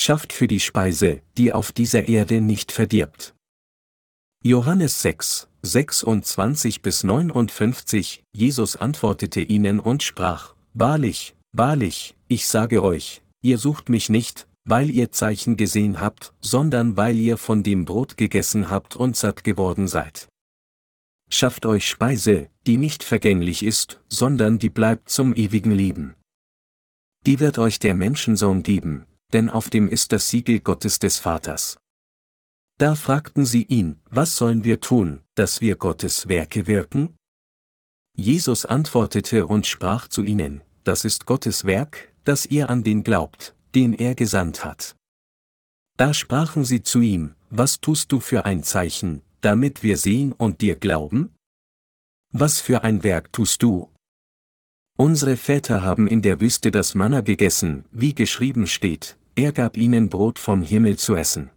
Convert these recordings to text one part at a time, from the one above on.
schafft für die Speise, die auf dieser Erde nicht verdirbt. Johannes 6, 26 bis 59, Jesus antwortete ihnen und sprach, Wahrlich, wahrlich, ich sage euch, ihr sucht mich nicht, weil ihr Zeichen gesehen habt, sondern weil ihr von dem Brot gegessen habt und satt geworden seid. Schafft euch Speise, die nicht vergänglich ist, sondern die bleibt zum ewigen Leben. Die wird euch der Menschensohn geben, denn auf dem ist das Siegel Gottes des Vaters. Da fragten sie ihn, was sollen wir tun, dass wir Gottes Werke wirken? Jesus antwortete und sprach zu ihnen, das ist Gottes Werk, dass ihr an den glaubt, den er gesandt hat. Da sprachen sie zu ihm, was tust du für ein Zeichen, damit wir sehen und dir glauben? Was für ein Werk tust du? Unsere Väter haben in der Wüste das Manna gegessen, wie geschrieben steht, er gab ihnen Brot vom Himmel zu essen.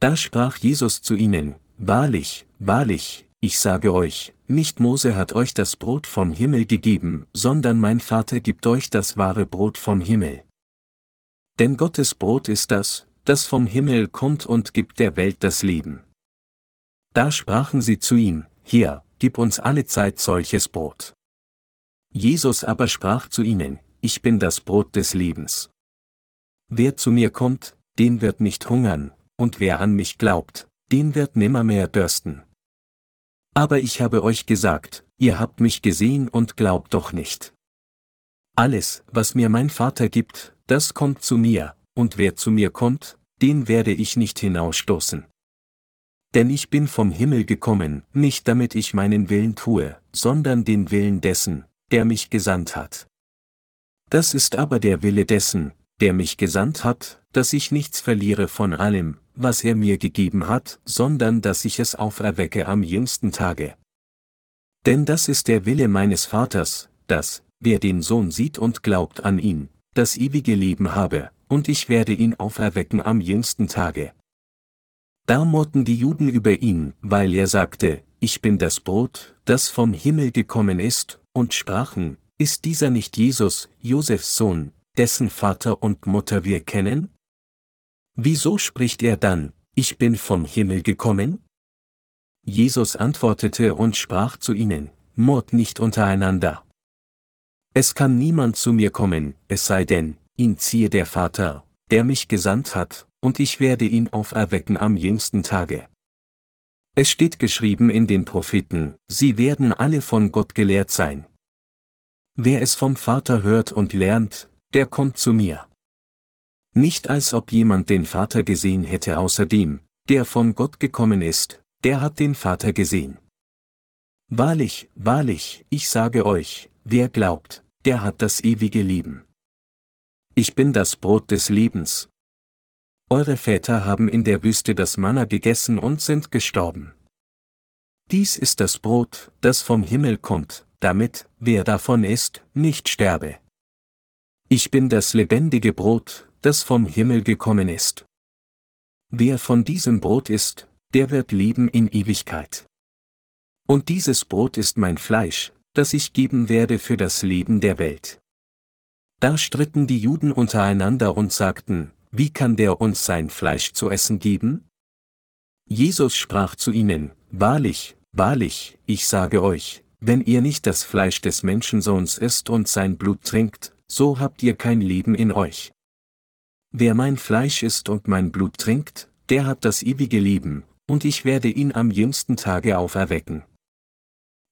Da sprach Jesus zu ihnen, Wahrlich, wahrlich, ich sage euch, nicht Mose hat euch das Brot vom Himmel gegeben, sondern mein Vater gibt euch das wahre Brot vom Himmel. Denn Gottes Brot ist das, das vom Himmel kommt und gibt der Welt das Leben. Da sprachen sie zu ihm, Hier, gib uns alle Zeit solches Brot. Jesus aber sprach zu ihnen, Ich bin das Brot des Lebens. Wer zu mir kommt, den wird nicht hungern, und wer an mich glaubt, den wird nimmermehr dürsten. Aber ich habe euch gesagt, ihr habt mich gesehen und glaubt doch nicht. Alles, was mir mein Vater gibt, das kommt zu mir, und wer zu mir kommt, den werde ich nicht hinausstoßen. Denn ich bin vom Himmel gekommen, nicht damit ich meinen Willen tue, sondern den Willen dessen, der mich gesandt hat. Das ist aber der Wille dessen, der mich gesandt hat, dass ich nichts verliere von allem, was er mir gegeben hat, sondern dass ich es auferwecke am jüngsten Tage. Denn das ist der Wille meines Vaters, dass, wer den Sohn sieht und glaubt an ihn, das ewige Leben habe, und ich werde ihn auferwecken am jüngsten Tage. Da murrten die Juden über ihn, weil er sagte, ich bin das Brot, das vom Himmel gekommen ist, und sprachen, ist dieser nicht Jesus, Josefs Sohn, dessen Vater und Mutter wir kennen? Wieso spricht er dann, ich bin vom Himmel gekommen? Jesus antwortete und sprach zu ihnen, Mord nicht untereinander. Es kann niemand zu mir kommen, es sei denn, ihn ziehe der Vater, der mich gesandt hat, und ich werde ihn auferwecken am jüngsten Tage. Es steht geschrieben in den Propheten, sie werden alle von Gott gelehrt sein. Wer es vom Vater hört und lernt, der kommt zu mir. Nicht als ob jemand den Vater gesehen hätte außer dem, der von Gott gekommen ist, der hat den Vater gesehen. Wahrlich, wahrlich, ich sage euch, wer glaubt, der hat das ewige Leben. Ich bin das Brot des Lebens. Eure Väter haben in der Wüste das Manna gegessen und sind gestorben. Dies ist das Brot, das vom Himmel kommt, damit, wer davon isst, nicht sterbe. Ich bin das lebendige Brot, das vom Himmel gekommen ist. Wer von diesem Brot isst, der wird leben in Ewigkeit. Und dieses Brot ist mein Fleisch, das ich geben werde für das Leben der Welt. Da stritten die Juden untereinander und sagten, wie kann der uns sein Fleisch zu essen geben? Jesus sprach zu ihnen, Wahrlich, wahrlich, ich sage euch, wenn ihr nicht das Fleisch des Menschensohns isst und sein Blut trinkt, so habt ihr kein Leben in euch. Wer mein Fleisch isst und mein Blut trinkt, der hat das ewige Leben, und ich werde ihn am jüngsten Tage auferwecken.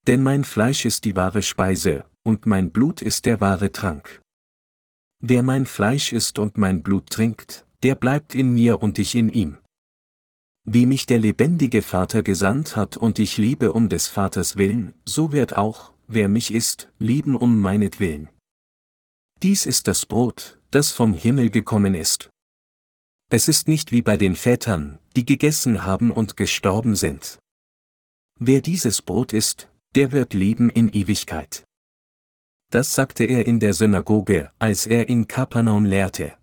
Denn mein Fleisch ist die wahre Speise, und mein Blut ist der wahre Trank. Wer mein Fleisch isst und mein Blut trinkt, der bleibt in mir und ich in ihm. Wie mich der lebendige Vater gesandt hat und ich liebe um des Vaters willen, so wird auch, wer mich isst, lieben um meinetwillen. Dies ist das Brot, das vom Himmel gekommen ist. Es ist nicht wie bei den Vätern, die gegessen haben und gestorben sind. Wer dieses Brot isst, der wird leben in Ewigkeit. Das sagte er in der Synagoge, als er in Kapernaum lehrte.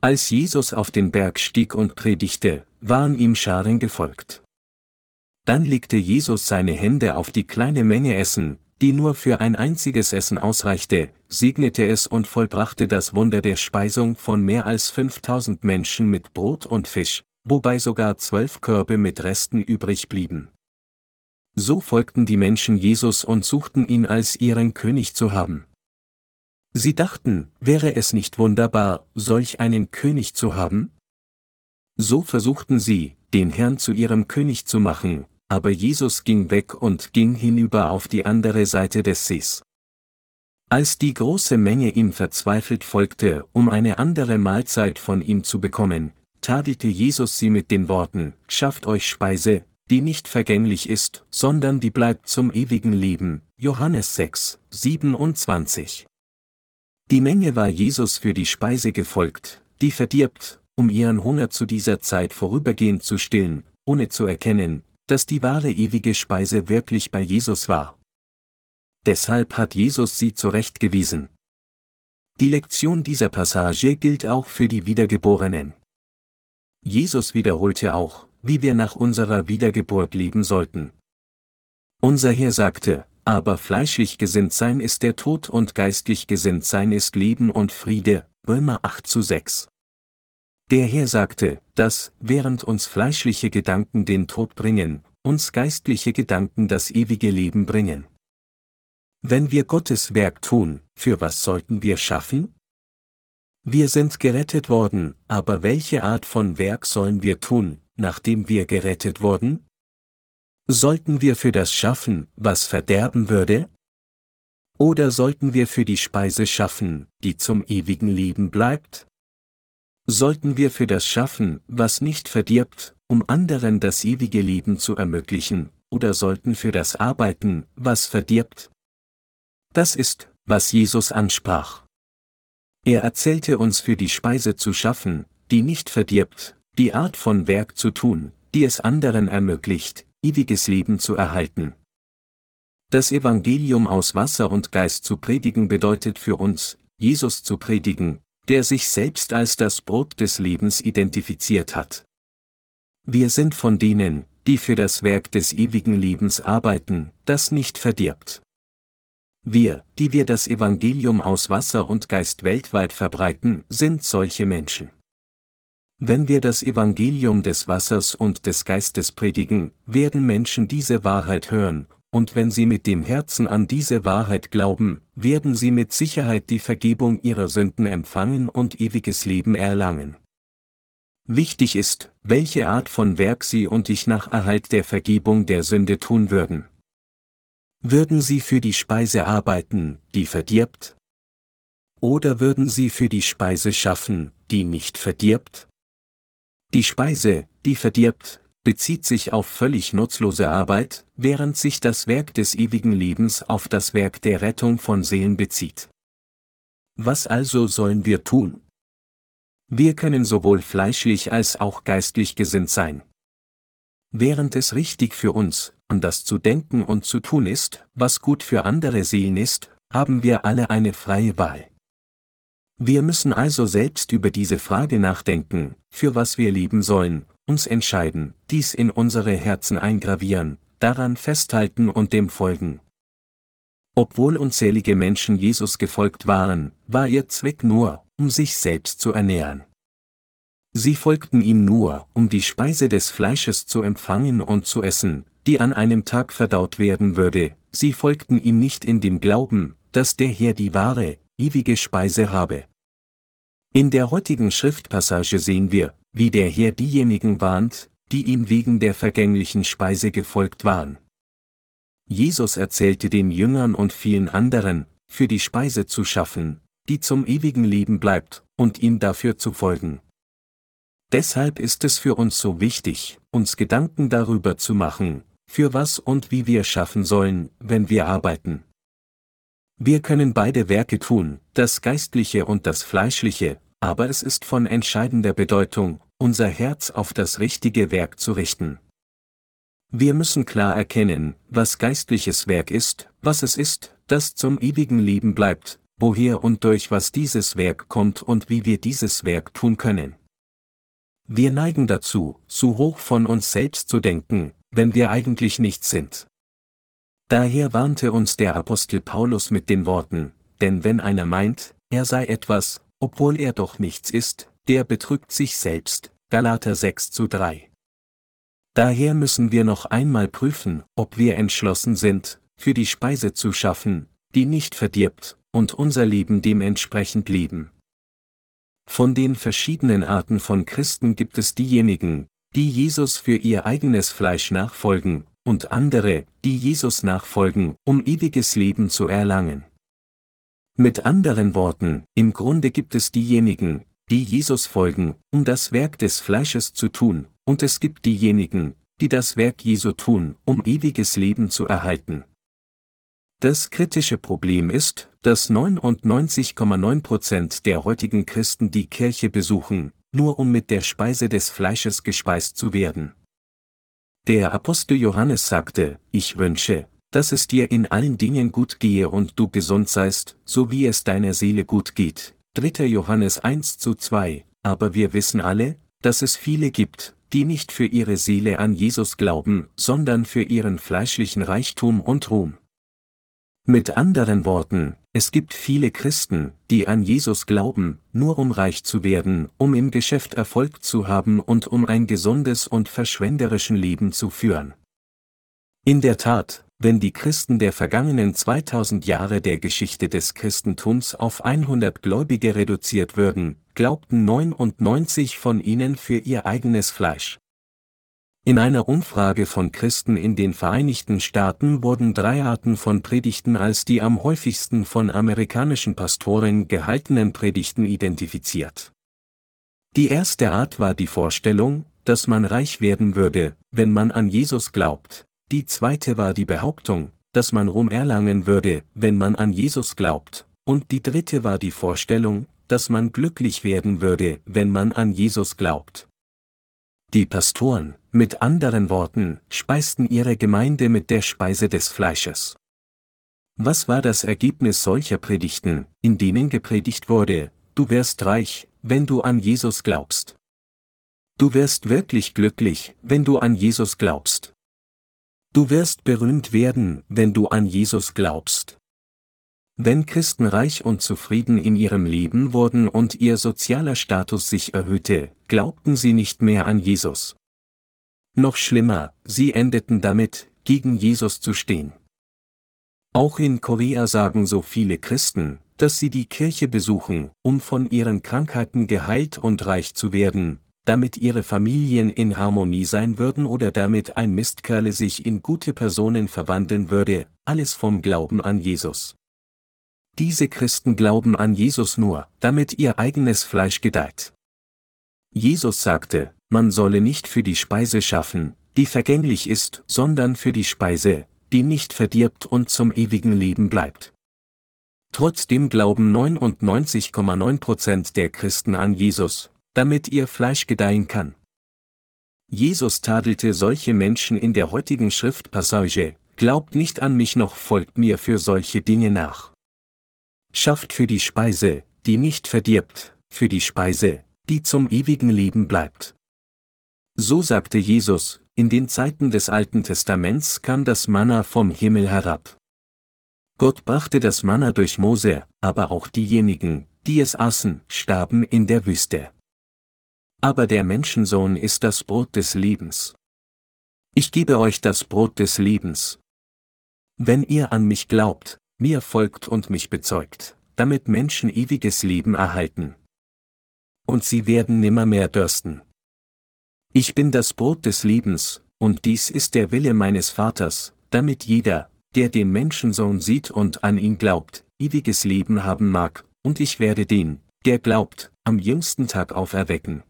Als Jesus auf den Berg stieg und predigte, waren ihm Scharen gefolgt. Dann legte Jesus seine Hände auf die kleine Menge Essen, die nur für ein einziges Essen ausreichte, segnete es und vollbrachte das Wunder der Speisung von mehr als 5000 Menschen mit Brot und Fisch, wobei sogar zwölf Körbe mit Resten übrig blieben. So folgten die Menschen Jesus und suchten ihn als ihren König zu haben. Sie dachten, wäre es nicht wunderbar, solch einen König zu haben? So versuchten sie, den Herrn zu ihrem König zu machen, aber Jesus ging weg und ging hinüber auf die andere Seite des Sees. Als die große Menge ihm verzweifelt folgte, um eine andere Mahlzeit von ihm zu bekommen, tadelte Jesus sie mit den Worten, Schafft euch Speise, die nicht vergänglich ist, sondern die bleibt zum ewigen Leben. Johannes 6, 27. Die Menge war Jesus für die Speise gefolgt, die verdirbt, um ihren Hunger zu dieser Zeit vorübergehend zu stillen, ohne zu erkennen, dass die wahre ewige Speise wirklich bei Jesus war. Deshalb hat Jesus sie zurechtgewiesen. Die Lektion dieser Passage gilt auch für die Wiedergeborenen. Jesus wiederholte auch, wie wir nach unserer Wiedergeburt leben sollten. Unser Herr sagte, aber fleischlich gesinnt sein ist der Tod und geistlich gesinnt sein ist Leben und Friede, Römer 8 zu 6. Der Herr sagte, dass, während uns fleischliche Gedanken den Tod bringen, uns geistliche Gedanken das ewige Leben bringen. Wenn wir Gottes Werk tun, für was sollten wir schaffen? Wir sind gerettet worden, aber welche Art von Werk sollen wir tun, nachdem wir gerettet wurden? Sollten wir für das schaffen, was verderben würde? Oder sollten wir für die Speise schaffen, die zum ewigen Leben bleibt? Sollten wir für das schaffen, was nicht verdirbt, um anderen das ewige Leben zu ermöglichen, oder sollten für das arbeiten, was verdirbt? Das ist, was Jesus ansprach. Er erzählte uns für die Speise zu schaffen, die nicht verdirbt, die Art von Werk zu tun, die es anderen ermöglicht, ewiges Leben zu erhalten. Das Evangelium aus Wasser und Geist zu predigen bedeutet für uns, Jesus zu predigen, der sich selbst als das Brot des Lebens identifiziert hat. Wir sind von denen, die für das Werk des ewigen Lebens arbeiten, das nicht verdirbt. Wir, die wir das Evangelium aus Wasser und Geist weltweit verbreiten, sind solche Menschen. Wenn wir das Evangelium des Wassers und des Geistes predigen, werden Menschen diese Wahrheit hören, und wenn sie mit dem Herzen an diese Wahrheit glauben, werden sie mit Sicherheit die Vergebung ihrer Sünden empfangen und ewiges Leben erlangen. Wichtig ist, welche Art von Werk sie und ich nach Erhalt der Vergebung der Sünde tun würden. Würden Sie für die Speise arbeiten, die verdirbt? Oder würden Sie für die Speise schaffen, die nicht verdirbt? Die Speise, die verdirbt, bezieht sich auf völlig nutzlose Arbeit, während sich das Werk des ewigen Lebens auf das Werk der Rettung von Seelen bezieht. Was also sollen wir tun? Wir können sowohl fleischlich als auch geistlich gesinnt sein. Während es richtig für uns, an das zu denken und zu tun ist, was gut für andere Seelen ist, haben wir alle eine freie Wahl. Wir müssen also selbst über diese Frage nachdenken, für was wir leben sollen, uns entscheiden, dies in unsere Herzen eingravieren, daran festhalten und dem folgen. Obwohl unzählige Menschen Jesus gefolgt waren, war ihr Zweck nur, um sich selbst zu ernähren. Sie folgten ihm nur, um die Speise des Fleisches zu empfangen und zu essen, die an einem Tag verdaut werden würde, sie folgten ihm nicht in dem Glauben, dass der Herr die wahre, ewige Speise habe. In der heutigen Schriftpassage sehen wir, wie der Herr diejenigen warnt, die ihm wegen der vergänglichen Speise gefolgt waren. Jesus erzählte den Jüngern und vielen anderen, für die Speise zu schaffen, die zum ewigen Leben bleibt, und ihm dafür zu folgen. Deshalb ist es für uns so wichtig, uns Gedanken darüber zu machen, für was und wie wir schaffen sollen, wenn wir arbeiten. Wir können beide Werke tun, das Geistliche und das Fleischliche, aber es ist von entscheidender Bedeutung, unser Herz auf das richtige Werk zu richten. Wir müssen klar erkennen, was geistliches Werk ist, was es ist, das zum ewigen Leben bleibt, woher und durch was dieses Werk kommt und wie wir dieses Werk tun können. Wir neigen dazu, zu hoch von uns selbst zu denken, wenn wir eigentlich nichts sind. Daher warnte uns der Apostel Paulus mit den Worten, denn wenn einer meint, er sei etwas, obwohl er doch nichts ist, der betrügt sich selbst. Galater 6 zu 3. Daher müssen wir noch einmal prüfen, ob wir entschlossen sind, für die Speise zu schaffen, die nicht verdirbt, und unser Leben dementsprechend leben. Von den verschiedenen Arten von Christen gibt es diejenigen, die Jesus für ihr eigenes Fleisch nachfolgen, und andere, die Jesus nachfolgen, um ewiges Leben zu erlangen. Mit anderen Worten, im Grunde gibt es diejenigen, die Jesus folgen, um das Werk des Fleisches zu tun, und es gibt diejenigen, die das Werk Jesu tun, um ewiges Leben zu erhalten. Das kritische Problem ist, dass 99,9% der heutigen Christen die Kirche besuchen, nur um mit der Speise des Fleisches gespeist zu werden. Der Apostel Johannes sagte, ich wünsche, dass es dir in allen Dingen gut gehe und du gesund seist, so wie es deiner Seele gut geht. 3. Johannes 1 zu 2, aber wir wissen alle, dass es viele gibt, die nicht für ihre Seele an Jesus glauben, sondern für ihren fleischlichen Reichtum und Ruhm. Mit anderen Worten, es gibt viele Christen, die an Jesus glauben, nur um reich zu werden, um im Geschäft Erfolg zu haben und um ein gesundes und verschwenderischen Leben zu führen. In der Tat, wenn die Christen der vergangenen 2000 Jahre der Geschichte des Christentums auf 100 Gläubige reduziert würden, glaubten 99 von ihnen für ihr eigenes Fleisch. In einer Umfrage von Christen in den Vereinigten Staaten wurden drei Arten von Predigten als die am häufigsten von amerikanischen Pastoren gehaltenen Predigten identifiziert. Die erste Art war die Vorstellung, dass man reich werden würde, wenn man an Jesus glaubt. Die zweite war die Behauptung, dass man Ruhm erlangen würde, wenn man an Jesus glaubt. Und die dritte war die Vorstellung, dass man glücklich werden würde, wenn man an Jesus glaubt. Die Pastoren, mit anderen Worten, speisten ihre Gemeinde mit der Speise des Fleisches. Was war das Ergebnis solcher Predigten, in denen gepredigt wurde, du wirst reich, wenn du an Jesus glaubst. Du wirst wirklich glücklich, wenn du an Jesus glaubst. Du wirst berühmt werden, wenn du an Jesus glaubst. Wenn Christen reich und zufrieden in ihrem Leben wurden und ihr sozialer Status sich erhöhte, glaubten sie nicht mehr an Jesus. Noch schlimmer, sie endeten damit, gegen Jesus zu stehen. Auch in Korea sagen so viele Christen, dass sie die Kirche besuchen, um von ihren Krankheiten geheilt und reich zu werden, damit ihre Familien in Harmonie sein würden oder damit ein Mistkerle sich in gute Personen verwandeln würde, alles vom Glauben an Jesus. Diese Christen glauben an Jesus nur, damit ihr eigenes Fleisch gedeiht. Jesus sagte, man solle nicht für die Speise schaffen, die vergänglich ist, sondern für die Speise, die nicht verdirbt und zum ewigen Leben bleibt. Trotzdem glauben 99,9% der Christen an Jesus, damit ihr Fleisch gedeihen kann. Jesus tadelte solche Menschen in der heutigen Schriftpassage, glaubt nicht an mich noch folgt mir für solche Dinge nach. Schafft für die Speise, die nicht verdirbt, für die Speise, die zum ewigen Leben bleibt. So sagte Jesus, in den Zeiten des Alten Testaments kam das Manna vom Himmel herab. Gott brachte das Manna durch Mose, aber auch diejenigen, die es aßen, starben in der Wüste. Aber der Menschensohn ist das Brot des Lebens. Ich gebe euch das Brot des Lebens. Wenn ihr an mich glaubt, mir folgt und mich bezeugt, damit Menschen ewiges Leben erhalten. Und sie werden nimmermehr dürsten. Ich bin das Brot des Lebens, und dies ist der Wille meines Vaters, damit jeder, der den Menschensohn sieht und an ihn glaubt, ewiges Leben haben mag, und ich werde den, der glaubt, am jüngsten Tag auferwecken.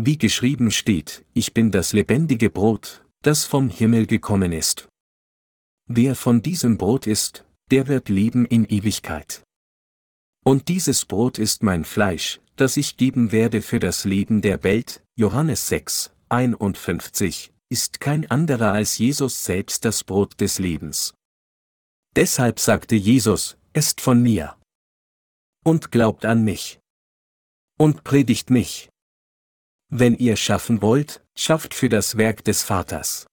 Wie geschrieben steht, ich bin das lebendige Brot, das vom Himmel gekommen ist. Wer von diesem Brot isst, der wird leben in Ewigkeit. Und dieses Brot ist mein Fleisch, das ich geben werde für das Leben der Welt, Johannes 6, 51, ist kein anderer als Jesus selbst das Brot des Lebens. Deshalb sagte Jesus, esst von mir. Und glaubt an mich. Und predigt mich. Wenn ihr schaffen wollt, schafft für das Werk des Vaters.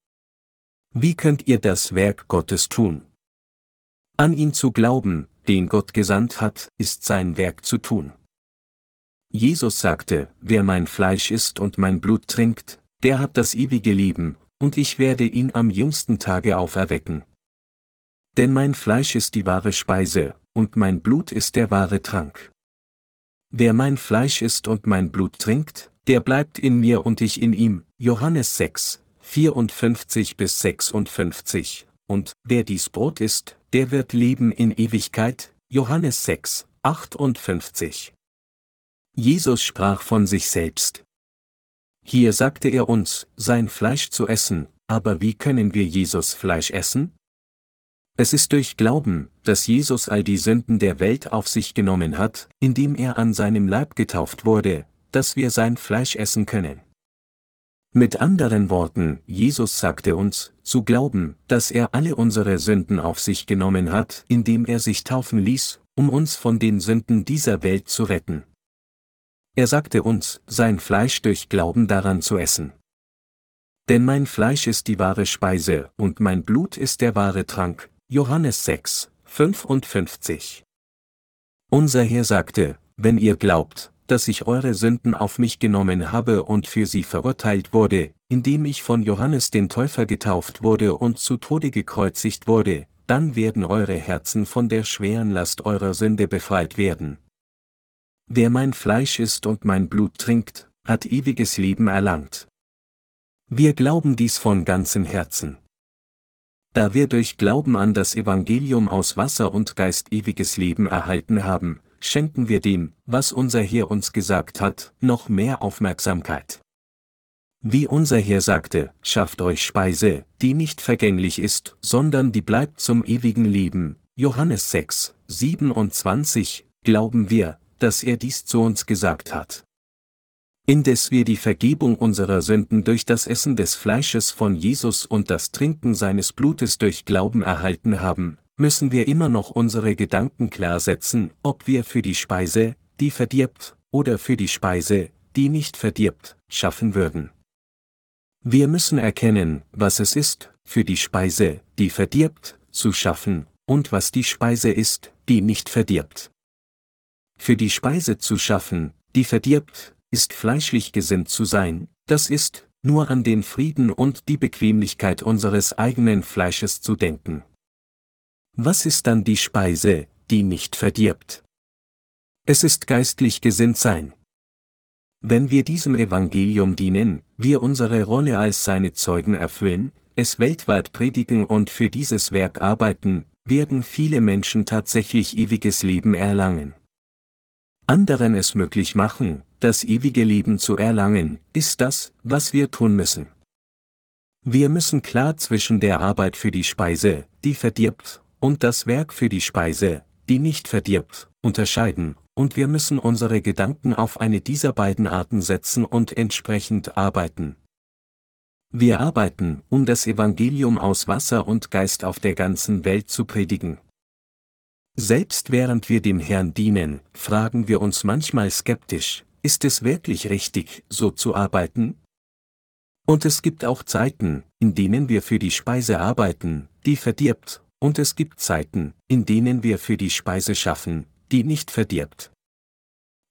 Wie könnt ihr das Werk Gottes tun? An ihn zu glauben, den Gott gesandt hat, ist sein Werk zu tun. Jesus sagte, wer mein Fleisch isst und mein Blut trinkt, der hat das ewige Leben, und ich werde ihn am jüngsten Tage auferwecken. Denn mein Fleisch ist die wahre Speise, und mein Blut ist der wahre Trank. Wer mein Fleisch isst und mein Blut trinkt, der bleibt in mir und ich in ihm. Johannes 6, 54 bis 56. Und wer dies Brot isst, der wird leben in Ewigkeit. Johannes 6, 58. Jesus sprach von sich selbst. Hier sagte er uns, sein Fleisch zu essen, aber wie können wir Jesus Fleisch essen? Es ist durch Glauben, dass Jesus all die Sünden der Welt auf sich genommen hat, indem er an seinem Leib getauft wurde, dass wir sein Fleisch essen können. Mit anderen Worten, Jesus sagte uns, zu glauben, dass er alle unsere Sünden auf sich genommen hat, indem er sich taufen ließ, um uns von den Sünden dieser Welt zu retten. Er sagte uns, sein Fleisch durch Glauben daran zu essen. Denn mein Fleisch ist die wahre Speise, und mein Blut ist der wahre Trank, Johannes 6, 55. Unser Herr sagte, wenn ihr glaubt, dass ich eure Sünden auf mich genommen habe und für sie verurteilt wurde, indem ich von Johannes den Täufer getauft wurde und zu Tode gekreuzigt wurde, dann werden eure Herzen von der schweren Last eurer Sünde befreit werden. Wer mein Fleisch isst und mein Blut trinkt, hat ewiges Leben erlangt. Wir glauben dies von ganzem Herzen. Da wir durch Glauben an das Evangelium aus Wasser und Geist ewiges Leben erhalten haben, schenken wir dem, was unser Herr uns gesagt hat, noch mehr Aufmerksamkeit. Wie unser Herr sagte, schafft euch Speise, die nicht vergänglich ist, sondern die bleibt zum ewigen Leben. Johannes 6, 27, glauben wir, dass er dies zu uns gesagt hat indes wir die Vergebung unserer Sünden durch das Essen des Fleisches von Jesus und das Trinken seines Blutes durch Glauben erhalten haben, müssen wir immer noch unsere Gedanken klar setzen, ob wir für die Speise, die verdirbt, oder für die Speise, die nicht verdirbt, schaffen würden. Wir müssen erkennen, was es ist, für die Speise, die verdirbt, zu schaffen, und was die Speise ist, die nicht verdirbt. Für die Speise zu schaffen, die verdirbt, ist fleischlich gesinnt zu sein, das ist, nur an den Frieden und die Bequemlichkeit unseres eigenen Fleisches zu denken. Was ist dann die Speise, die nicht verdirbt? Es ist geistlich gesinnt sein. Wenn wir diesem Evangelium dienen, wir unsere Rolle als seine Zeugen erfüllen, es weltweit predigen und für dieses Werk arbeiten, werden viele Menschen tatsächlich ewiges Leben erlangen. Anderen es möglich machen, das ewige Leben zu erlangen, ist das, was wir tun müssen. Wir müssen klar zwischen der Arbeit für die Speise, die verdirbt, und das Werk für die Speise, die nicht verdirbt, unterscheiden, und wir müssen unsere Gedanken auf eine dieser beiden Arten setzen und entsprechend arbeiten. Wir arbeiten, um das Evangelium aus Wasser und Geist auf der ganzen Welt zu predigen. Selbst während wir dem Herrn dienen, fragen wir uns manchmal skeptisch, ist es wirklich richtig, so zu arbeiten? Und es gibt auch Zeiten, in denen wir für die Speise arbeiten, die verdirbt, und es gibt Zeiten, in denen wir für die Speise schaffen, die nicht verdirbt.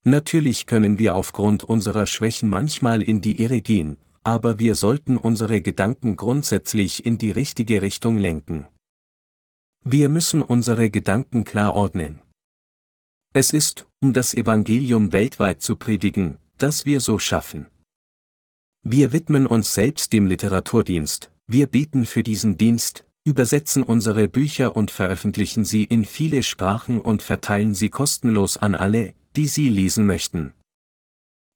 Natürlich können wir aufgrund unserer Schwächen manchmal in die Irre gehen, aber wir sollten unsere Gedanken grundsätzlich in die richtige Richtung lenken. Wir müssen unsere Gedanken klar ordnen. Es ist, um das Evangelium weltweit zu predigen, dass wir so schaffen. Wir widmen uns selbst dem Literaturdienst, wir beten für diesen Dienst, übersetzen unsere Bücher und veröffentlichen sie in viele Sprachen und verteilen sie kostenlos an alle, die sie lesen möchten.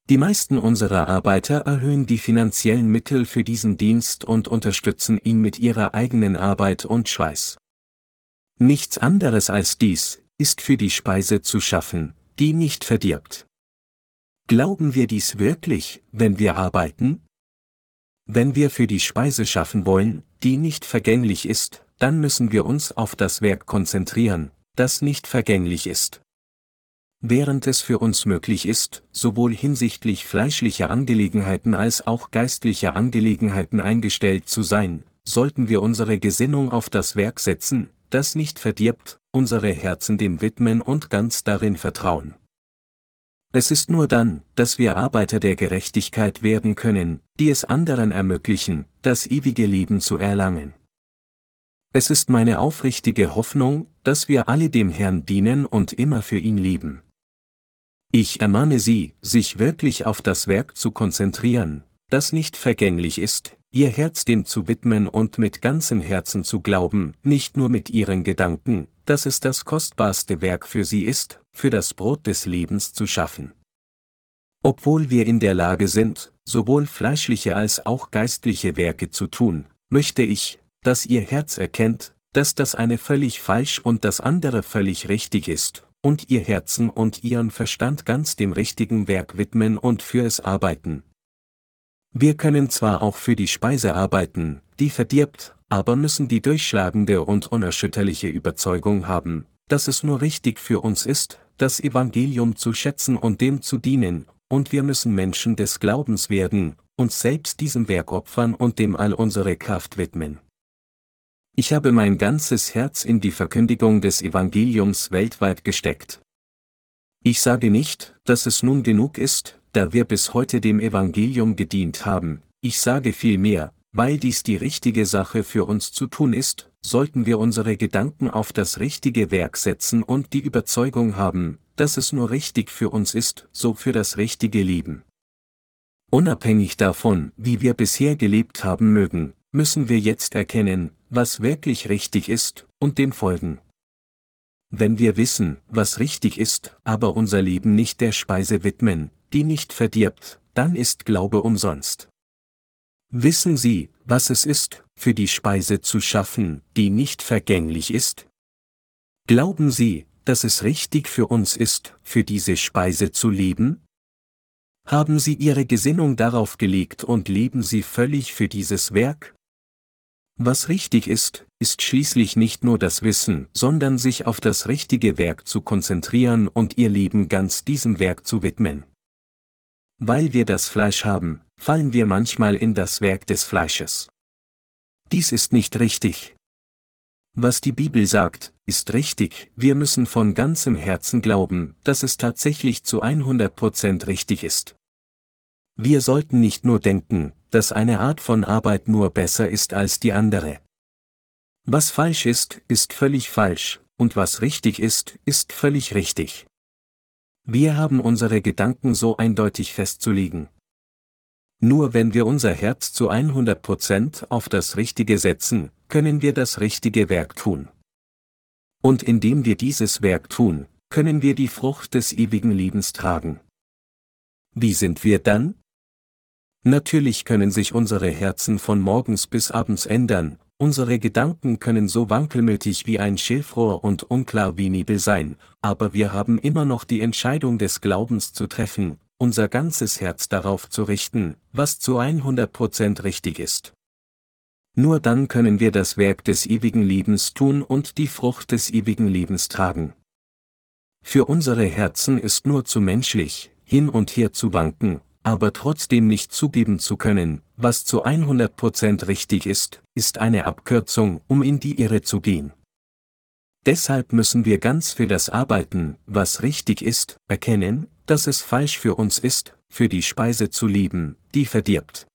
Die meisten unserer Arbeiter erhöhen die finanziellen Mittel für diesen Dienst und unterstützen ihn mit ihrer eigenen Arbeit und Schweiß. Nichts anderes als dies, ist für die Speise zu schaffen, die nicht verdirbt. Glauben wir dies wirklich, wenn wir arbeiten? Wenn wir für die Speise schaffen wollen, die nicht vergänglich ist, dann müssen wir uns auf das Werk konzentrieren, das nicht vergänglich ist. Während es für uns möglich ist, sowohl hinsichtlich fleischlicher Angelegenheiten als auch geistlicher Angelegenheiten eingestellt zu sein, sollten wir unsere Gesinnung auf das Werk setzen, das nicht verdirbt, unsere Herzen dem widmen und ganz darin vertrauen. Es ist nur dann, dass wir Arbeiter der Gerechtigkeit werden können, die es anderen ermöglichen, das ewige Leben zu erlangen. Es ist meine aufrichtige Hoffnung, dass wir alle dem Herrn dienen und immer für ihn leben. Ich ermahne Sie, sich wirklich auf das Werk zu konzentrieren, das nicht vergänglich ist, Ihr Herz dem zu widmen und mit ganzem Herzen zu glauben, nicht nur mit Ihren Gedanken, dass es das kostbarste Werk für Sie ist, für das Brot des Lebens zu schaffen. Obwohl wir in der Lage sind, sowohl fleischliche als auch geistliche Werke zu tun, möchte ich, dass Ihr Herz erkennt, dass das eine völlig falsch und das andere völlig richtig ist, und Ihr Herzen und Ihren Verstand ganz dem richtigen Werk widmen und für es arbeiten, wir können zwar auch für die Speise arbeiten, die verdirbt, aber müssen die durchschlagende und unerschütterliche Überzeugung haben, dass es nur richtig für uns ist, das Evangelium zu schätzen und dem zu dienen, und wir müssen Menschen des Glaubens werden, uns selbst diesem Werk opfern und dem all unsere Kraft widmen. Ich habe mein ganzes Herz in die Verkündigung des Evangeliums weltweit gesteckt. Ich sage nicht, dass es nun genug ist, da wir bis heute dem Evangelium gedient haben, ich sage vielmehr, weil dies die richtige Sache für uns zu tun ist, sollten wir unsere Gedanken auf das richtige Werk setzen und die Überzeugung haben, dass es nur richtig für uns ist, so für das richtige Leben. Unabhängig davon, wie wir bisher gelebt haben mögen, müssen wir jetzt erkennen, was wirklich richtig ist, und dem folgen. Wenn wir wissen, was richtig ist, aber unser Leben nicht der Speise widmen, die nicht verdirbt, dann ist Glaube umsonst. Wissen Sie, was es ist, für die Speise zu schaffen, die nicht vergänglich ist? Glauben Sie, dass es richtig für uns ist, für diese Speise zu leben? Haben Sie Ihre Gesinnung darauf gelegt und leben Sie völlig für dieses Werk? Was richtig ist, ist schließlich nicht nur das Wissen, sondern sich auf das richtige Werk zu konzentrieren und Ihr Leben ganz diesem Werk zu widmen. Weil wir das Fleisch haben, fallen wir manchmal in das Werk des Fleisches. Dies ist nicht richtig. Was die Bibel sagt, ist richtig, wir müssen von ganzem Herzen glauben, dass es tatsächlich zu 100% richtig ist. Wir sollten nicht nur denken, dass eine Art von Arbeit nur besser ist als die andere. Was falsch ist, ist völlig falsch, und was richtig ist, ist völlig richtig. Wir haben unsere Gedanken so eindeutig festzulegen. Nur wenn wir unser Herz zu 100% auf das Richtige setzen, können wir das richtige Werk tun. Und indem wir dieses Werk tun, können wir die Frucht des ewigen Lebens tragen. Wie sind wir dann? Natürlich können sich unsere Herzen von morgens bis abends ändern, Unsere Gedanken können so wankelmütig wie ein Schilfrohr und unklar wie Nebel sein, aber wir haben immer noch die Entscheidung des Glaubens zu treffen, unser ganzes Herz darauf zu richten, was zu 100% richtig ist. Nur dann können wir das Werk des ewigen Lebens tun und die Frucht des ewigen Lebens tragen. Für unsere Herzen ist nur zu menschlich, hin und her zu wanken, aber trotzdem nicht zugeben zu können, was zu 100% richtig ist, ist eine Abkürzung, um in die Irre zu gehen. Deshalb müssen wir ganz für das arbeiten, was richtig ist, erkennen, dass es falsch für uns ist, für die Speise zu lieben, die verdirbt.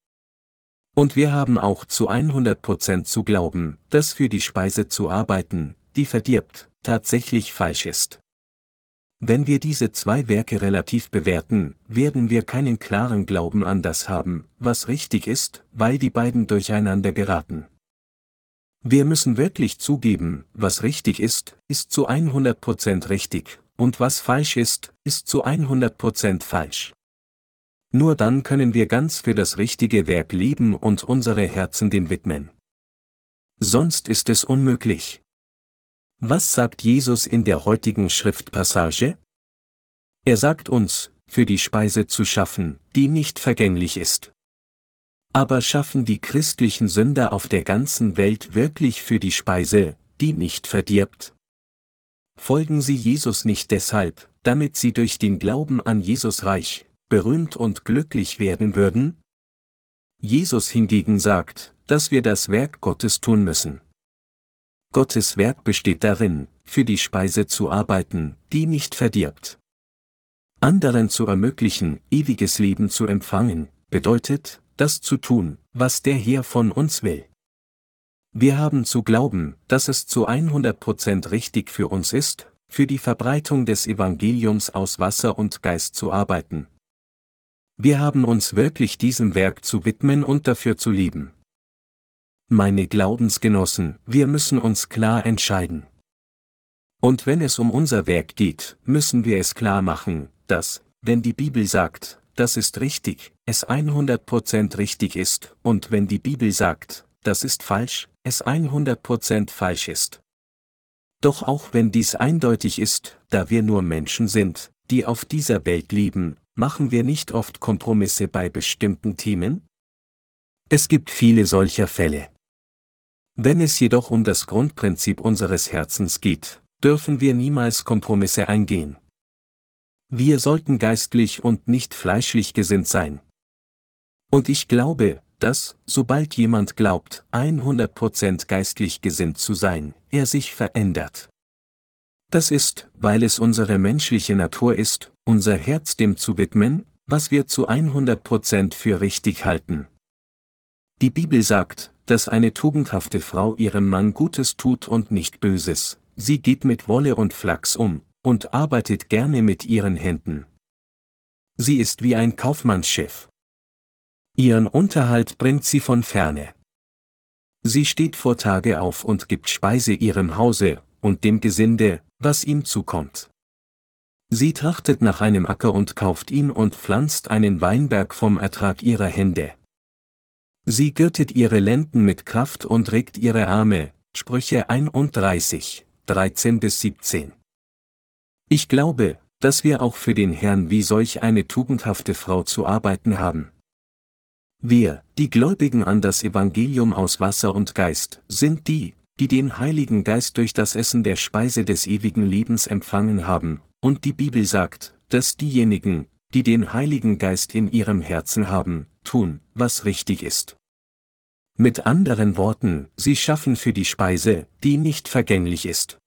Und wir haben auch zu 100% zu glauben, dass für die Speise zu arbeiten, die verdirbt, tatsächlich falsch ist. Wenn wir diese zwei Werke relativ bewerten, werden wir keinen klaren Glauben an das haben, was richtig ist, weil die beiden durcheinander geraten. Wir müssen wirklich zugeben, was richtig ist, ist zu 100% richtig, und was falsch ist, ist zu 100% falsch. Nur dann können wir ganz für das richtige Werk leben und unsere Herzen dem widmen. Sonst ist es unmöglich. Was sagt Jesus in der heutigen Schriftpassage? Er sagt uns, für die Speise zu schaffen, die nicht vergänglich ist. Aber schaffen die christlichen Sünder auf der ganzen Welt wirklich für die Speise, die nicht verdirbt? Folgen sie Jesus nicht deshalb, damit sie durch den Glauben an Jesus reich, berühmt und glücklich werden würden? Jesus hingegen sagt, dass wir das Werk Gottes tun müssen. Gottes Werk besteht darin, für die Speise zu arbeiten, die nicht verdirbt. Anderen zu ermöglichen, ewiges Leben zu empfangen, bedeutet, das zu tun, was der Herr von uns will. Wir haben zu glauben, dass es zu 100% richtig für uns ist, für die Verbreitung des Evangeliums aus Wasser und Geist zu arbeiten. Wir haben uns wirklich diesem Werk zu widmen und dafür zu lieben. Meine Glaubensgenossen, wir müssen uns klar entscheiden. Und wenn es um unser Werk geht, müssen wir es klar machen, dass, wenn die Bibel sagt, das ist richtig, es 100% richtig ist, und wenn die Bibel sagt, das ist falsch, es 100% falsch ist. Doch auch wenn dies eindeutig ist, da wir nur Menschen sind, die auf dieser Welt leben, machen wir nicht oft Kompromisse bei bestimmten Themen? Es gibt viele solcher Fälle. Wenn es jedoch um das Grundprinzip unseres Herzens geht, dürfen wir niemals Kompromisse eingehen. Wir sollten geistlich und nicht fleischlich gesinnt sein. Und ich glaube, dass, sobald jemand glaubt, 100% geistlich gesinnt zu sein, er sich verändert. Das ist, weil es unsere menschliche Natur ist, unser Herz dem zu widmen, was wir zu 100% für richtig halten. Die Bibel sagt, dass eine tugendhafte Frau ihrem Mann Gutes tut und nicht Böses, sie geht mit Wolle und Flachs um, und arbeitet gerne mit ihren Händen. Sie ist wie ein Kaufmannsschiff. Ihren Unterhalt bringt sie von ferne. Sie steht vor Tage auf und gibt Speise ihrem Hause und dem Gesinde, was ihm zukommt. Sie trachtet nach einem Acker und kauft ihn und pflanzt einen Weinberg vom Ertrag ihrer Hände. Sie gürtet ihre Lenden mit Kraft und regt ihre Arme, Sprüche 31, 13 bis 17. Ich glaube, dass wir auch für den Herrn wie solch eine tugendhafte Frau zu arbeiten haben. Wir, die Gläubigen an das Evangelium aus Wasser und Geist, sind die, die den Heiligen Geist durch das Essen der Speise des ewigen Lebens empfangen haben, und die Bibel sagt, dass diejenigen, die den Heiligen Geist in ihrem Herzen haben, tun, was richtig ist. Mit anderen Worten, sie schaffen für die Speise, die nicht vergänglich ist.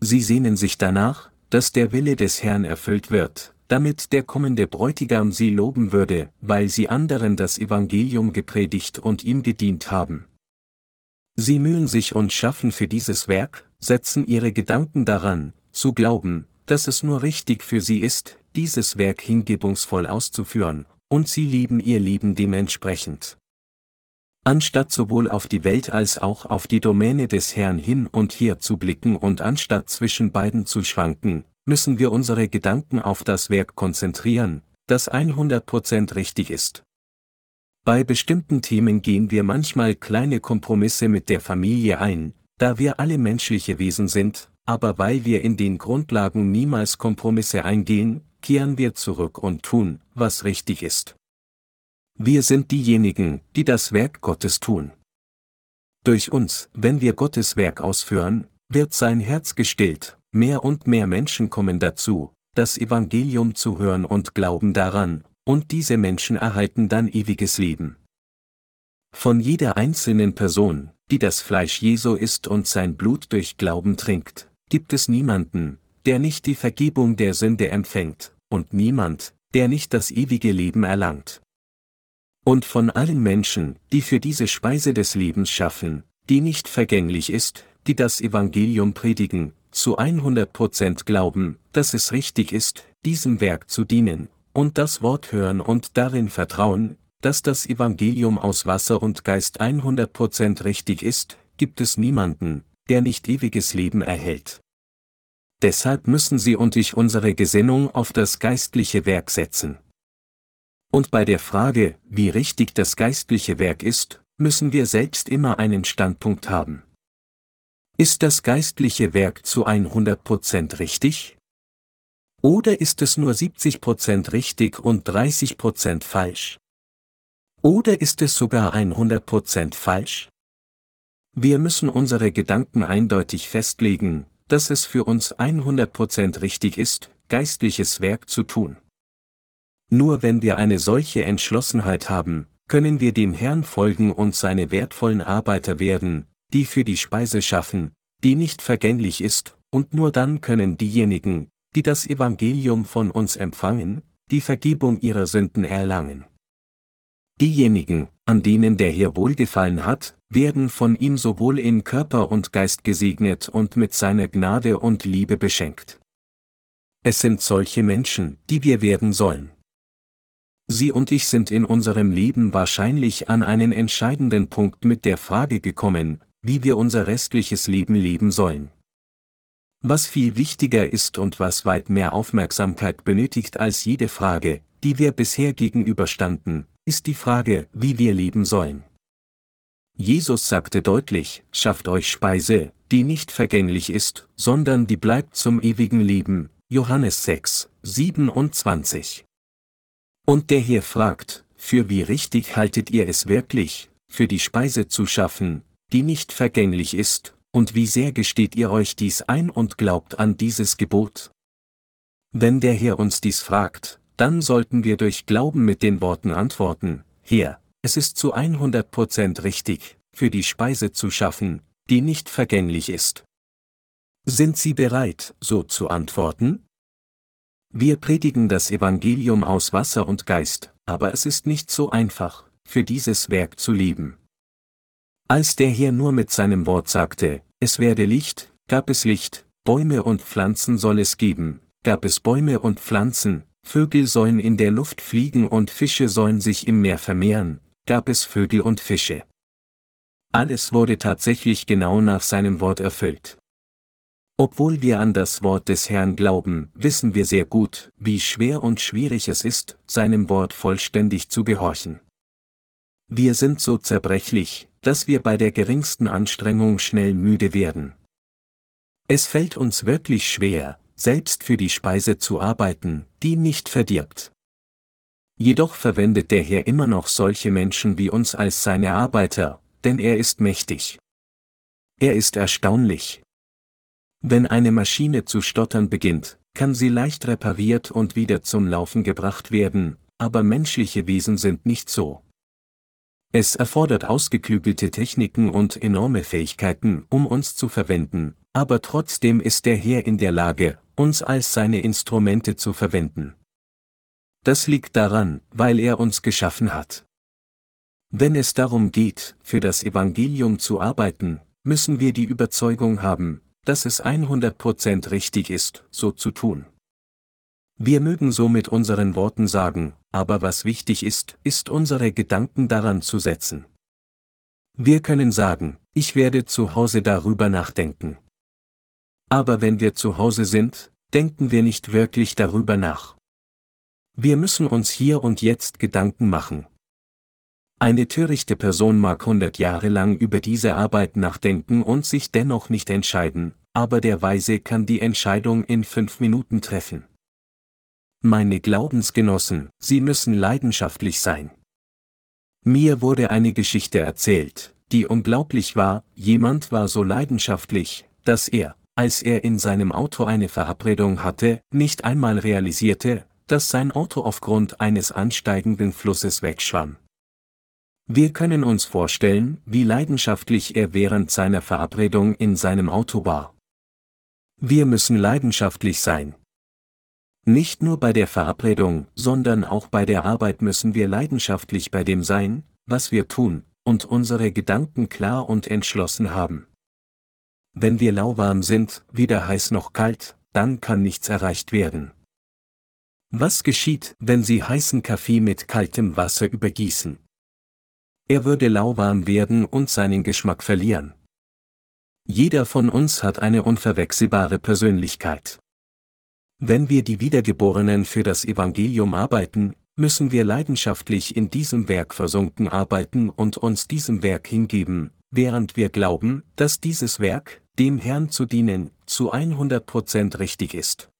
Sie sehnen sich danach, dass der Wille des Herrn erfüllt wird, damit der kommende Bräutigam sie loben würde, weil sie anderen das Evangelium gepredigt und ihm gedient haben. Sie mühen sich und schaffen für dieses Werk, setzen ihre Gedanken daran, zu glauben, dass es nur richtig für sie ist, dieses Werk hingebungsvoll auszuführen, und sie lieben ihr Leben dementsprechend. Anstatt sowohl auf die Welt als auch auf die Domäne des Herrn hin und her zu blicken und anstatt zwischen beiden zu schwanken, müssen wir unsere Gedanken auf das Werk konzentrieren, das 100% richtig ist. Bei bestimmten Themen gehen wir manchmal kleine Kompromisse mit der Familie ein, da wir alle menschliche Wesen sind, aber weil wir in den Grundlagen niemals Kompromisse eingehen, kehren wir zurück und tun, was richtig ist. Wir sind diejenigen, die das Werk Gottes tun. Durch uns, wenn wir Gottes Werk ausführen, wird sein Herz gestillt, mehr und mehr Menschen kommen dazu, das Evangelium zu hören und glauben daran, und diese Menschen erhalten dann ewiges Leben. Von jeder einzelnen Person, die das Fleisch Jesu isst und sein Blut durch Glauben trinkt, gibt es niemanden, der nicht die Vergebung der Sünde empfängt, und niemand, der nicht das ewige Leben erlangt. Und von allen Menschen, die für diese Speise des Lebens schaffen, die nicht vergänglich ist, die das Evangelium predigen, zu 100% glauben, dass es richtig ist, diesem Werk zu dienen, und das Wort hören und darin vertrauen, dass das Evangelium aus Wasser und Geist 100% richtig ist, gibt es niemanden, der nicht ewiges Leben erhält. Deshalb müssen Sie und ich unsere Gesinnung auf das geistliche Werk setzen. Und bei der Frage, wie richtig das geistliche Werk ist, müssen wir selbst immer einen Standpunkt haben. Ist das geistliche Werk zu 100% richtig? Oder ist es nur 70% richtig und 30% falsch? Oder ist es sogar 100% falsch? Wir müssen unsere Gedanken eindeutig festlegen, dass es für uns 100% richtig ist, geistliches Werk zu tun. Nur wenn wir eine solche Entschlossenheit haben, können wir dem Herrn folgen und seine wertvollen Arbeiter werden, die für die Speise schaffen, die nicht vergänglich ist, und nur dann können diejenigen, die das Evangelium von uns empfangen, die Vergebung ihrer Sünden erlangen. Diejenigen, an denen der Herr wohlgefallen hat, werden von ihm sowohl in Körper und Geist gesegnet und mit seiner Gnade und Liebe beschenkt. Es sind solche Menschen, die wir werden sollen. Sie und ich sind in unserem Leben wahrscheinlich an einen entscheidenden Punkt mit der Frage gekommen, wie wir unser restliches Leben leben sollen. Was viel wichtiger ist und was weit mehr Aufmerksamkeit benötigt als jede Frage, die wir bisher gegenüberstanden, ist die Frage, wie wir leben sollen. Jesus sagte deutlich, schafft euch Speise, die nicht vergänglich ist, sondern die bleibt zum ewigen Leben. Johannes 6, 27. Und der hier fragt, für wie richtig haltet ihr es wirklich, für die Speise zu schaffen, die nicht vergänglich ist, und wie sehr gesteht ihr euch dies ein und glaubt an dieses Gebot? Wenn der Herr uns dies fragt, dann sollten wir durch Glauben mit den Worten antworten, Herr, es ist zu 100% richtig, für die Speise zu schaffen, die nicht vergänglich ist. Sind Sie bereit, so zu antworten? Wir predigen das Evangelium aus Wasser und Geist, aber es ist nicht so einfach, für dieses Werk zu leben. Als der Herr nur mit seinem Wort sagte, es werde Licht, gab es Licht, Bäume und Pflanzen soll es geben, gab es Bäume und Pflanzen, Vögel sollen in der Luft fliegen und Fische sollen sich im Meer vermehren, gab es Vögel und Fische. Alles wurde tatsächlich genau nach seinem Wort erfüllt. Obwohl wir an das Wort des Herrn glauben, wissen wir sehr gut, wie schwer und schwierig es ist, seinem Wort vollständig zu gehorchen. Wir sind so zerbrechlich, dass wir bei der geringsten Anstrengung schnell müde werden. Es fällt uns wirklich schwer, selbst für die Speise zu arbeiten, die nicht verdirbt. Jedoch verwendet der Herr immer noch solche Menschen wie uns als seine Arbeiter, denn er ist mächtig. Er ist erstaunlich. Wenn eine Maschine zu stottern beginnt, kann sie leicht repariert und wieder zum Laufen gebracht werden, aber menschliche Wesen sind nicht so. Es erfordert ausgeklügelte Techniken und enorme Fähigkeiten, um uns zu verwenden, aber trotzdem ist der Herr in der Lage, uns als seine Instrumente zu verwenden. Das liegt daran, weil er uns geschaffen hat. Wenn es darum geht, für das Evangelium zu arbeiten, müssen wir die Überzeugung haben, dass es 100% richtig ist, so zu tun. Wir mögen so mit unseren Worten sagen, aber was wichtig ist, ist unsere Gedanken daran zu setzen. Wir können sagen, ich werde zu Hause darüber nachdenken. Aber wenn wir zu Hause sind, denken wir nicht wirklich darüber nach. Wir müssen uns hier und jetzt Gedanken machen. Eine törichte Person mag hundert Jahre lang über diese Arbeit nachdenken und sich dennoch nicht entscheiden, aber der Weise kann die Entscheidung in fünf Minuten treffen. Meine Glaubensgenossen, Sie müssen leidenschaftlich sein. Mir wurde eine Geschichte erzählt, die unglaublich war, jemand war so leidenschaftlich, dass er, als er in seinem Auto eine Verabredung hatte, nicht einmal realisierte, dass sein Auto aufgrund eines ansteigenden Flusses wegschwamm. Wir können uns vorstellen, wie leidenschaftlich er während seiner Verabredung in seinem Auto war. Wir müssen leidenschaftlich sein, nicht nur bei der Verabredung, sondern auch bei der Arbeit müssen wir leidenschaftlich bei dem sein, was wir tun, und unsere Gedanken klar und entschlossen haben. Wenn wir lauwarm sind, weder heiß noch kalt, dann kann nichts erreicht werden. Was geschieht, wenn Sie heißen Kaffee mit kaltem Wasser übergießen? Er würde lauwarm werden und seinen Geschmack verlieren. Jeder von uns hat eine unverwechselbare Persönlichkeit. Wenn wir die Wiedergeborenen für das Evangelium arbeiten, müssen wir leidenschaftlich in diesem Werk versunken arbeiten und uns diesem Werk hingeben, während wir glauben, dass dieses Werk, dem Herrn zu dienen, zu 100% richtig ist.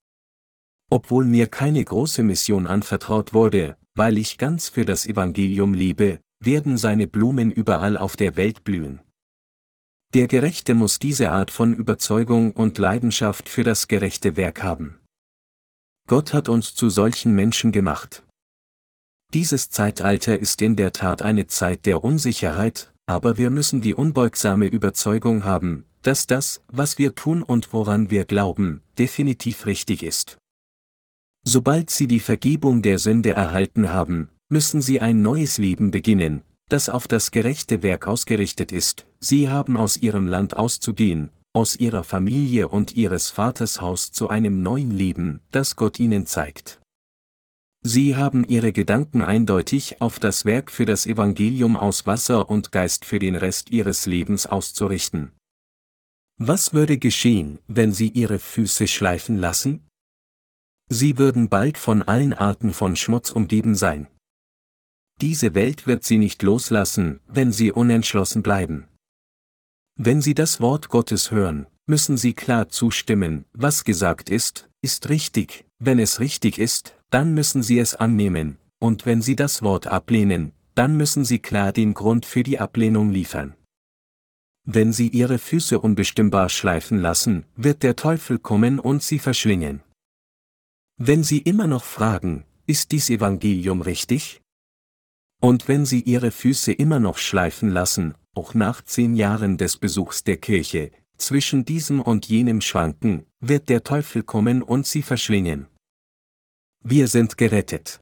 Obwohl mir keine große Mission anvertraut wurde, weil ich ganz für das Evangelium liebe, werden seine Blumen überall auf der Welt blühen. Der Gerechte muss diese Art von Überzeugung und Leidenschaft für das gerechte Werk haben. Gott hat uns zu solchen Menschen gemacht. Dieses Zeitalter ist in der Tat eine Zeit der Unsicherheit, aber wir müssen die unbeugsame Überzeugung haben, dass das, was wir tun und woran wir glauben, definitiv richtig ist. Sobald Sie die Vergebung der Sünde erhalten haben, müssen Sie ein neues Leben beginnen, das auf das gerechte Werk ausgerichtet ist. Sie haben aus Ihrem Land auszugehen, aus Ihrer Familie und Ihres Vaters Haus zu einem neuen Leben, das Gott Ihnen zeigt. Sie haben Ihre Gedanken eindeutig auf das Werk für das Evangelium aus Wasser und Geist für den Rest Ihres Lebens auszurichten. Was würde geschehen, wenn Sie Ihre Füße schleifen lassen? Sie würden bald von allen Arten von Schmutz umgeben sein. Diese Welt wird sie nicht loslassen, wenn sie unentschlossen bleiben. Wenn Sie das Wort Gottes hören, müssen Sie klar zustimmen, was gesagt ist, ist richtig, wenn es richtig ist, dann müssen Sie es annehmen, und wenn Sie das Wort ablehnen, dann müssen Sie klar den Grund für die Ablehnung liefern. Wenn Sie Ihre Füße unbestimmbar schleifen lassen, wird der Teufel kommen und Sie verschlingen. Wenn Sie immer noch fragen, ist dies Evangelium richtig? Und wenn Sie Ihre Füße immer noch schleifen lassen, auch nach zehn Jahren des Besuchs der Kirche, zwischen diesem und jenem schwanken, wird der Teufel kommen und Sie verschlingen. Wir sind gerettet.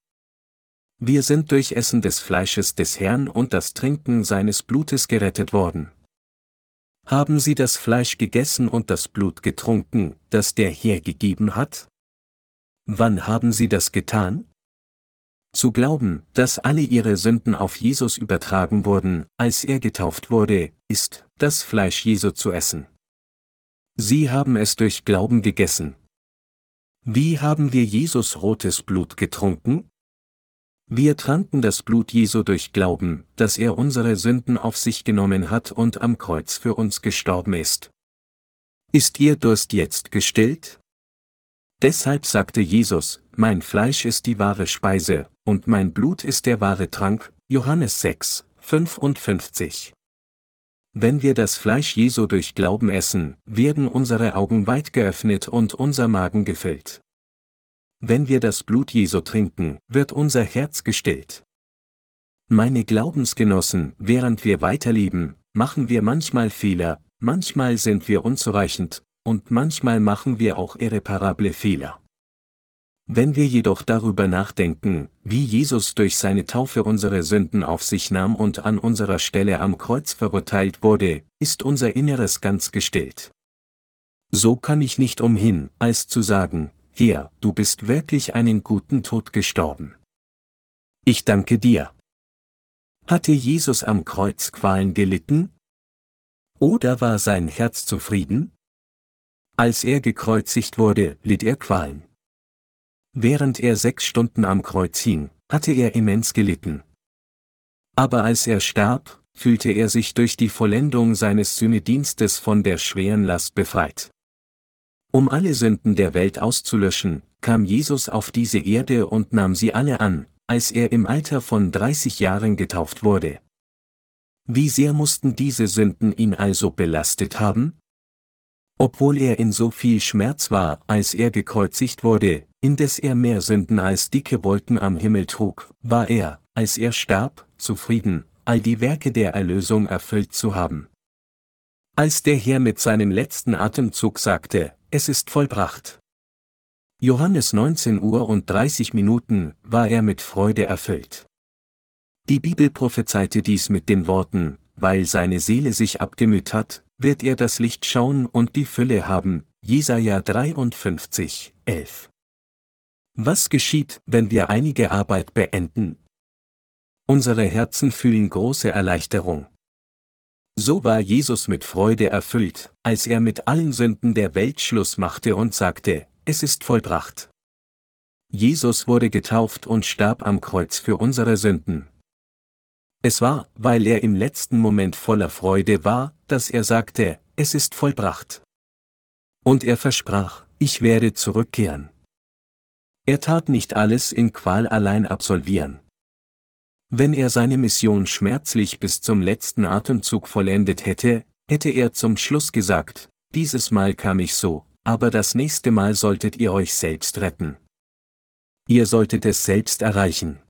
Wir sind durch Essen des Fleisches des Herrn und das Trinken seines Blutes gerettet worden. Haben Sie das Fleisch gegessen und das Blut getrunken, das der Herr gegeben hat? Wann haben sie das getan? Zu glauben, dass alle ihre Sünden auf Jesus übertragen wurden, als er getauft wurde, ist, das Fleisch Jesu zu essen. Sie haben es durch Glauben gegessen. Wie haben wir Jesus rotes Blut getrunken? Wir tranken das Blut Jesu durch Glauben, dass er unsere Sünden auf sich genommen hat und am Kreuz für uns gestorben ist. Ist Ihr Durst jetzt gestillt? Deshalb sagte Jesus, mein Fleisch ist die wahre Speise, und mein Blut ist der wahre Trank, Johannes 6, 55. Wenn wir das Fleisch Jesu durch Glauben essen, werden unsere Augen weit geöffnet und unser Magen gefüllt. Wenn wir das Blut Jesu trinken, wird unser Herz gestillt. Meine Glaubensgenossen, während wir weiterleben, machen wir manchmal Fehler, manchmal sind wir unzureichend, und manchmal machen wir auch irreparable Fehler. Wenn wir jedoch darüber nachdenken, wie Jesus durch seine Taufe unsere Sünden auf sich nahm und an unserer Stelle am Kreuz verurteilt wurde, ist unser Inneres ganz gestillt. So kann ich nicht umhin, als zu sagen, Herr, du bist wirklich einen guten Tod gestorben. Ich danke dir. Hatte Jesus am Kreuz Qualen gelitten? Oder war sein Herz zufrieden? Als er gekreuzigt wurde, litt er Qualen. Während er sechs Stunden am Kreuz hing, hatte er immens gelitten. Aber als er starb, fühlte er sich durch die Vollendung seines Sühnedienstes von der schweren Last befreit. Um alle Sünden der Welt auszulöschen, kam Jesus auf diese Erde und nahm sie alle an, als er im Alter von 30 Jahren getauft wurde. Wie sehr mussten diese Sünden ihn also belastet haben? Obwohl er in so viel Schmerz war, als er gekreuzigt wurde, indes er mehr Sünden als dicke Wolken am Himmel trug, war er, als er starb, zufrieden, all die Werke der Erlösung erfüllt zu haben. Als der Herr mit seinem letzten Atemzug sagte, es ist vollbracht. Johannes 19 Uhr und 30 Minuten war er mit Freude erfüllt. Die Bibel prophezeite dies mit den Worten, weil seine Seele sich abgemüht hat, wird er das Licht schauen und die Fülle haben. Jesaja 53, 11. Was geschieht, wenn wir einige Arbeit beenden? Unsere Herzen fühlen große Erleichterung. So war Jesus mit Freude erfüllt, als er mit allen Sünden der Welt Schluss machte und sagte, es ist vollbracht. Jesus wurde getauft und starb am Kreuz für unsere Sünden. Es war, weil er im letzten Moment voller Freude war, dass er sagte, es ist vollbracht. Und er versprach, ich werde zurückkehren. Er tat nicht alles in Qual allein absolvieren. Wenn er seine Mission schmerzlich bis zum letzten Atemzug vollendet hätte, hätte er zum Schluss gesagt, dieses Mal kam ich so, aber das nächste Mal solltet ihr euch selbst retten. Ihr solltet es selbst erreichen.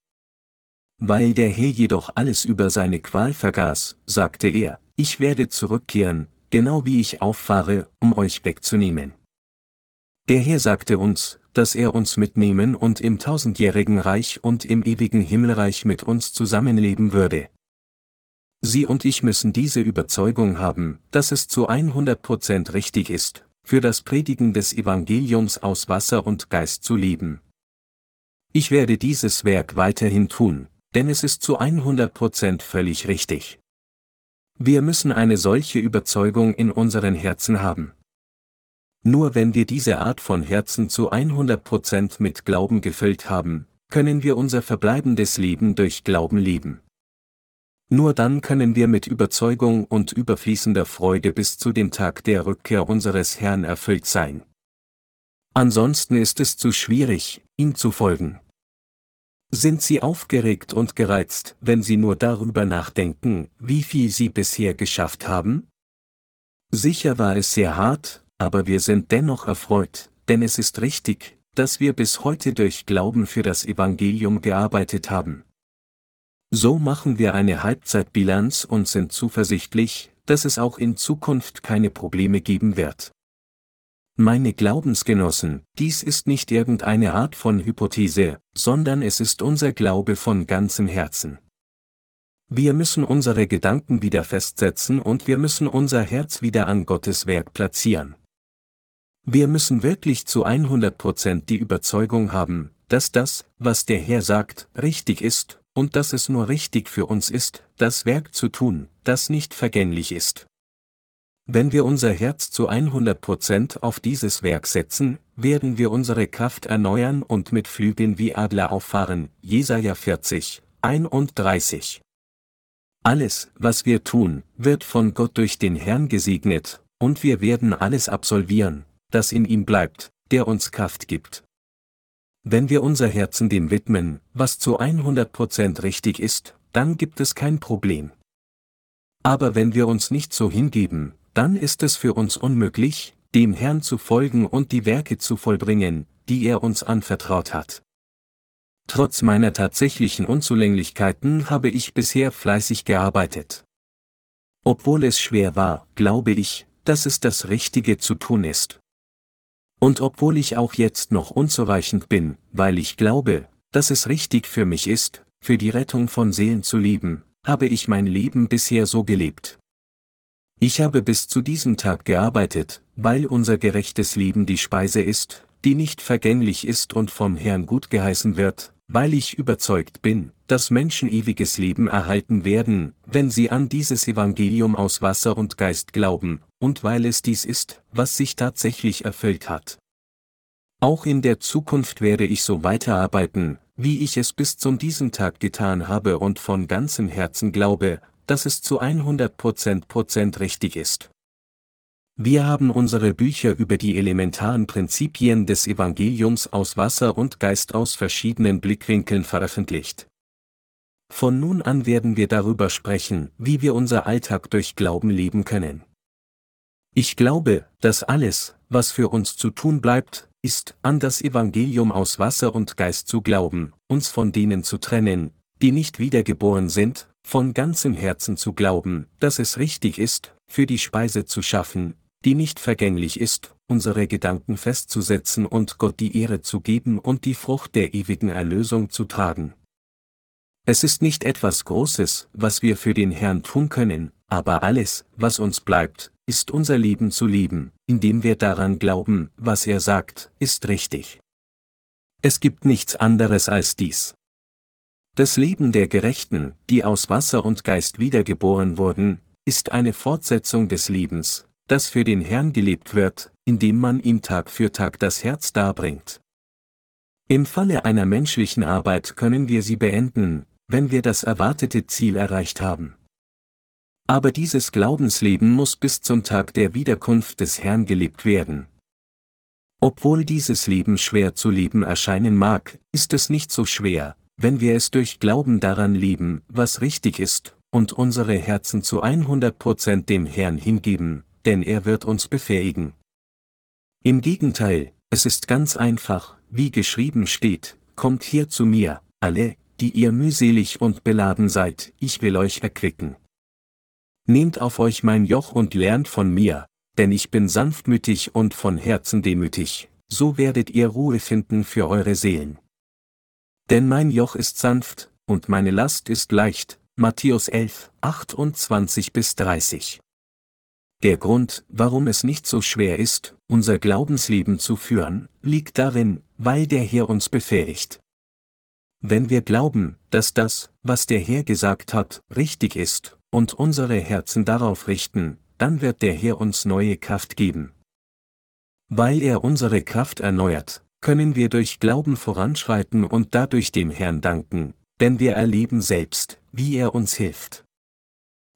Weil der Herr jedoch alles über seine Qual vergaß, sagte er, ich werde zurückkehren, genau wie ich auffahre, um euch wegzunehmen. Der Herr sagte uns, dass er uns mitnehmen und im tausendjährigen Reich und im ewigen Himmelreich mit uns zusammenleben würde. Sie und ich müssen diese Überzeugung haben, dass es zu 100% richtig ist, für das Predigen des Evangeliums aus Wasser und Geist zu leben. Ich werde dieses Werk weiterhin tun, denn es ist zu 100% völlig richtig. Wir müssen eine solche Überzeugung in unseren Herzen haben. Nur wenn wir diese Art von Herzen zu 100% mit Glauben gefüllt haben, können wir unser verbleibendes Leben durch Glauben leben. Nur dann können wir mit Überzeugung und überfließender Freude bis zu dem Tag der Rückkehr unseres Herrn erfüllt sein. Ansonsten ist es zu schwierig, ihm zu folgen. Sind Sie aufgeregt und gereizt, wenn Sie nur darüber nachdenken, wie viel Sie bisher geschafft haben? Sicher war es sehr hart, aber wir sind dennoch erfreut, denn es ist richtig, dass wir bis heute durch Glauben für das Evangelium gearbeitet haben. So machen wir eine Halbzeitbilanz und sind zuversichtlich, dass es auch in Zukunft keine Probleme geben wird. Meine Glaubensgenossen, dies ist nicht irgendeine Art von Hypothese, sondern es ist unser Glaube von ganzem Herzen. Wir müssen unsere Gedanken wieder festsetzen und wir müssen unser Herz wieder an Gottes Werk platzieren. Wir müssen wirklich zu 100% die Überzeugung haben, dass das, was der Herr sagt, richtig ist, und dass es nur richtig für uns ist, das Werk zu tun, das nicht vergänglich ist. Wenn wir unser Herz zu 100% auf dieses Werk setzen, werden wir unsere Kraft erneuern und mit Flügeln wie Adler auffahren. Jesaja 40, 31. Alles, was wir tun, wird von Gott durch den Herrn gesegnet, und wir werden alles absolvieren, das in ihm bleibt, der uns Kraft gibt. Wenn wir unser Herzen dem widmen, was zu 100% richtig ist, dann gibt es kein Problem. Aber wenn wir uns nicht so hingeben, dann ist es für uns unmöglich, dem Herrn zu folgen und die Werke zu vollbringen, die er uns anvertraut hat. Trotz meiner tatsächlichen Unzulänglichkeiten habe ich bisher fleißig gearbeitet. Obwohl es schwer war, glaube ich, dass es das Richtige zu tun ist. Und obwohl ich auch jetzt noch unzureichend bin, weil ich glaube, dass es richtig für mich ist, für die Rettung von Seelen zu leben, habe ich mein Leben bisher so gelebt. Ich habe bis zu diesem Tag gearbeitet, weil unser gerechtes Leben die Speise ist, die nicht vergänglich ist und vom Herrn gut geheißen wird, weil ich überzeugt bin, dass Menschen ewiges Leben erhalten werden, wenn sie an dieses Evangelium aus Wasser und Geist glauben, und weil es dies ist, was sich tatsächlich erfüllt hat. Auch in der Zukunft werde ich so weiterarbeiten, wie ich es bis zum diesem Tag getan habe und von ganzem Herzen glaube, dass es zu 100 Prozent richtig ist. Wir haben unsere Bücher über die elementaren Prinzipien des Evangeliums aus Wasser und Geist aus verschiedenen Blickwinkeln veröffentlicht. Von nun an werden wir darüber sprechen, wie wir unser Alltag durch Glauben leben können. Ich glaube, dass alles, was für uns zu tun bleibt, ist, an das Evangelium aus Wasser und Geist zu glauben, uns von denen zu trennen, die nicht wiedergeboren sind, von ganzem Herzen zu glauben, dass es richtig ist, für die Speise zu schaffen, die nicht vergänglich ist, unsere Gedanken festzusetzen und Gott die Ehre zu geben und die Frucht der ewigen Erlösung zu tragen. Es ist nicht etwas Großes, was wir für den Herrn tun können, aber alles, was uns bleibt, ist unser Leben zu leben, indem wir daran glauben, was er sagt, ist richtig. Es gibt nichts anderes als dies. Das Leben der Gerechten, die aus Wasser und Geist wiedergeboren wurden, ist eine Fortsetzung des Lebens, das für den Herrn gelebt wird, indem man ihm Tag für Tag das Herz darbringt. Im Falle einer menschlichen Arbeit können wir sie beenden, wenn wir das erwartete Ziel erreicht haben. Aber dieses Glaubensleben muss bis zum Tag der Wiederkunft des Herrn gelebt werden. Obwohl dieses Leben schwer zu leben erscheinen mag, ist es nicht so schwer, wenn wir es durch Glauben daran lieben, was richtig ist, und unsere Herzen zu 100% dem Herrn hingeben, denn er wird uns befähigen. Im Gegenteil, es ist ganz einfach, wie geschrieben steht, kommt hier zu mir, alle, die ihr mühselig und beladen seid, ich will euch erquicken. Nehmt auf euch mein Joch und lernt von mir, denn ich bin sanftmütig und von Herzen demütig, so werdet ihr Ruhe finden für eure Seelen. Denn mein Joch ist sanft, und meine Last ist leicht, Matthäus 11, 28 bis 30. Der Grund, warum es nicht so schwer ist, unser Glaubensleben zu führen, liegt darin, weil der Herr uns befähigt. Wenn wir glauben, dass das, was der Herr gesagt hat, richtig ist, und unsere Herzen darauf richten, dann wird der Herr uns neue Kraft geben. Weil er unsere Kraft erneuert, können wir durch Glauben voranschreiten und dadurch dem Herrn danken, denn wir erleben selbst, wie er uns hilft.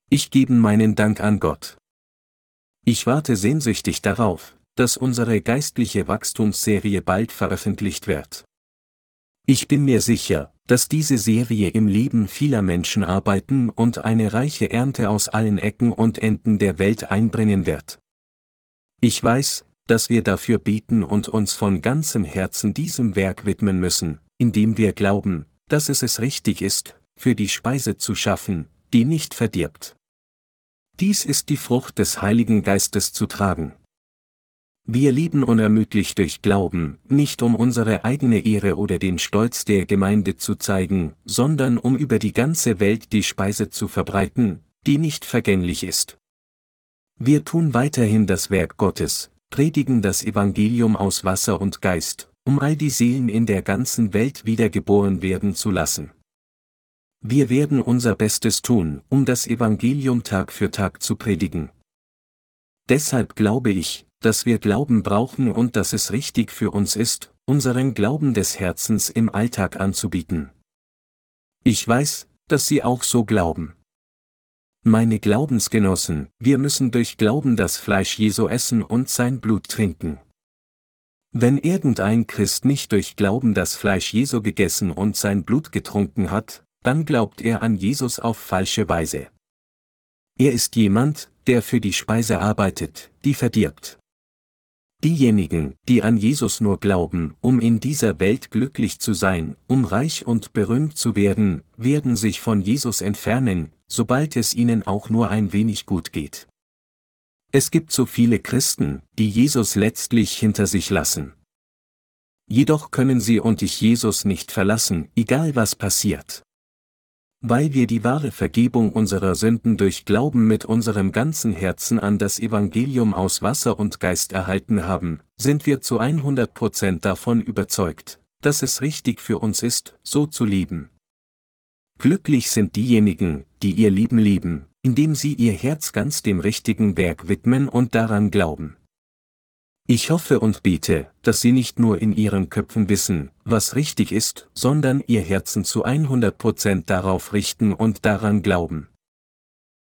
Ich gebe meinen Dank an Gott. Ich warte sehnsüchtig darauf, dass unsere geistliche Wachstumsserie bald veröffentlicht wird. Ich bin mir sicher, dass diese Serie im Leben vieler Menschen arbeiten und eine reiche Ernte aus allen Ecken und Enden der Welt einbringen wird. Ich weiß, dass wir dafür beten und uns von ganzem Herzen diesem Werk widmen müssen, indem wir glauben, dass es es richtig ist, für die Speise zu schaffen, die nicht verdirbt. Dies ist die Frucht des Heiligen Geistes zu tragen. Wir leben unermüdlich durch Glauben, nicht um unsere eigene Ehre oder den Stolz der Gemeinde zu zeigen, sondern um über die ganze Welt die Speise zu verbreiten, die nicht vergänglich ist. Wir tun weiterhin das Werk Gottes, predigen das Evangelium aus Wasser und Geist, um all die Seelen in der ganzen Welt wiedergeboren werden zu lassen. Wir werden unser Bestes tun, um das Evangelium Tag für Tag zu predigen. Deshalb glaube ich, dass wir Glauben brauchen und dass es richtig für uns ist, unseren Glauben des Herzens im Alltag anzubieten. Ich weiß, dass Sie auch so glauben. Meine Glaubensgenossen, wir müssen durch Glauben das Fleisch Jesu essen und sein Blut trinken. Wenn irgendein Christ nicht durch Glauben das Fleisch Jesu gegessen und sein Blut getrunken hat, dann glaubt er an Jesus auf falsche Weise. Er ist jemand, der für die Speise arbeitet, die verdirbt. Diejenigen, die an Jesus nur glauben, um in dieser Welt glücklich zu sein, um reich und berühmt zu werden, werden sich von Jesus entfernen, sobald es ihnen auch nur ein wenig gut geht. Es gibt so viele Christen, die Jesus letztlich hinter sich lassen. Jedoch können sie und ich Jesus nicht verlassen, egal was passiert. Weil wir die wahre Vergebung unserer Sünden durch Glauben mit unserem ganzen Herzen an das Evangelium aus Wasser und Geist erhalten haben, sind wir zu 100% davon überzeugt, dass es richtig für uns ist, so zu leben. Glücklich sind diejenigen, die ihr Leben lieben, indem sie ihr Herz ganz dem richtigen Werk widmen und daran glauben. Ich hoffe und bete, dass Sie nicht nur in Ihren Köpfen wissen, was richtig ist, sondern Ihr Herzen zu 100% darauf richten und daran glauben.